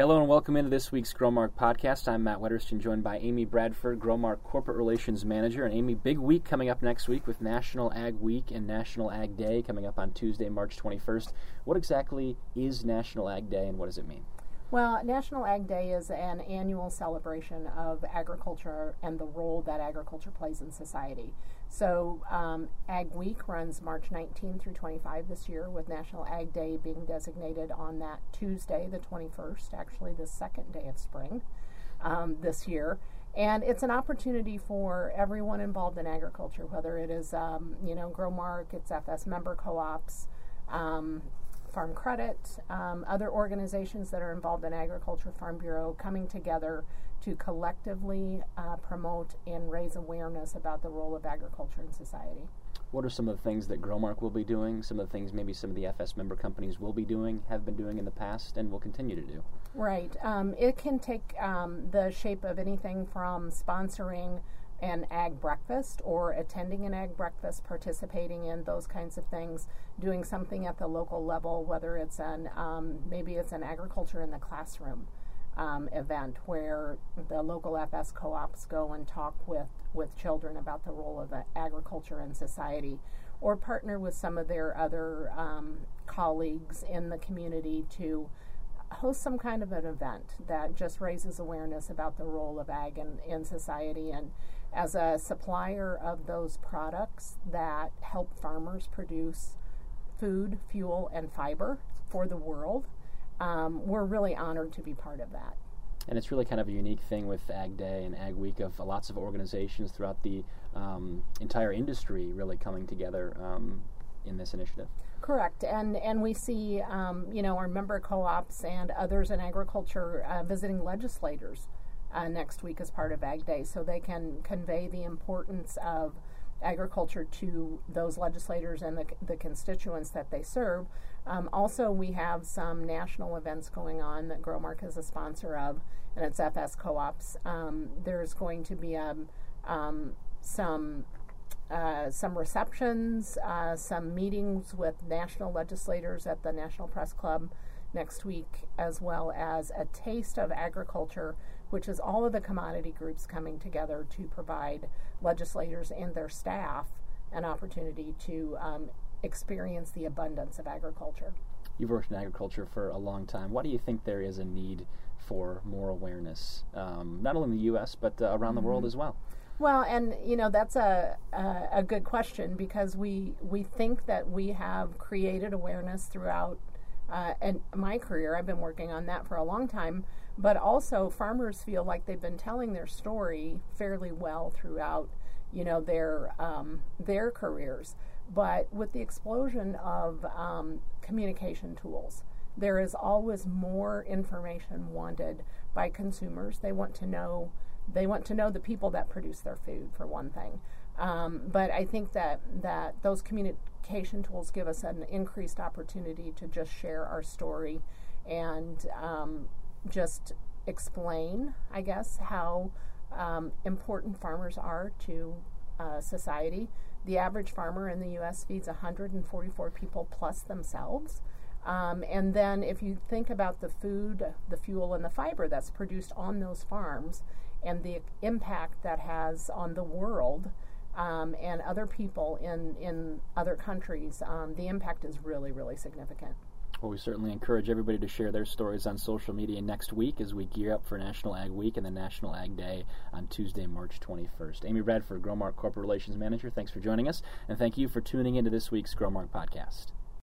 Hello and welcome into this week's Growmark podcast. I'm Matt Wetterston, joined by Amy Bradford, Growmark Corporate Relations Manager. And Amy, big week coming up next week with National Ag Week and National Ag Day coming up on Tuesday, March 21st. What exactly is National Ag Day and what does it mean? Well, National Ag Day is an annual celebration of agriculture and the role that agriculture plays in society. So, um, Ag Week runs March 19 through 25 this year, with National Ag Day being designated on that Tuesday, the 21st, actually the second day of spring um, this year. And it's an opportunity for everyone involved in agriculture, whether it is, um, you know, Growmark, it's FS member co ops, um, Farm Credit, um, other organizations that are involved in agriculture, Farm Bureau, coming together to collectively uh, promote and raise awareness about the role of agriculture in society. What are some of the things that Growmark will be doing? Some of the things maybe some of the FS member companies will be doing, have been doing in the past, and will continue to do? Right. Um, it can take um, the shape of anything from sponsoring an ag breakfast or attending an ag breakfast, participating in those kinds of things, doing something at the local level, whether it's an um, maybe it's an agriculture in the classroom um, event where the local FS co-ops go and talk with with children about the role of agriculture in society, or partner with some of their other um, colleagues in the community to host some kind of an event that just raises awareness about the role of ag in, in society and as a supplier of those products that help farmers produce food, fuel, and fiber for the world, um, we're really honored to be part of that. And it's really kind of a unique thing with Ag Day and Ag Week of lots of organizations throughout the um, entire industry really coming together um, in this initiative. Correct, and and we see um, you know our member co-ops and others in agriculture uh, visiting legislators uh, next week as part of Ag Day, so they can convey the importance of agriculture to those legislators and the, the constituents that they serve. Um, also, we have some national events going on that Growmark is a sponsor of, and it's FS Co-ops. Um, there's going to be um, um some uh, some receptions, uh, some meetings with national legislators at the National Press Club next week, as well as a taste of agriculture which is all of the commodity groups coming together to provide legislators and their staff an opportunity to um, experience the abundance of agriculture. You've worked in agriculture for a long time. Why do you think there is a need for more awareness, um, not only in the U.S., but uh, around mm-hmm. the world mm-hmm. as well? Well, and you know that's a, a, a good question because we we think that we have created awareness throughout uh, and my career. I've been working on that for a long time, but also farmers feel like they've been telling their story fairly well throughout, you know, their um, their careers. But with the explosion of um, communication tools, there is always more information wanted by consumers. They want to know they want to know the people that produce their food for one thing. Um, but I think that that those communication tools give us an increased opportunity to just share our story and um, just explain, I guess, how um, important farmers are to uh, society. The average farmer in the U.S. feeds 144 people plus themselves. Um, and then, if you think about the food, the fuel, and the fiber that's produced on those farms and the impact that has on the world um, and other people in, in other countries, um, the impact is really, really significant. Well, we certainly encourage everybody to share their stories on social media next week as we gear up for National Ag Week and the National Ag Day on Tuesday, March 21st. Amy Bradford, Growmark Corporate Relations Manager, thanks for joining us, and thank you for tuning into this week's Growmark podcast.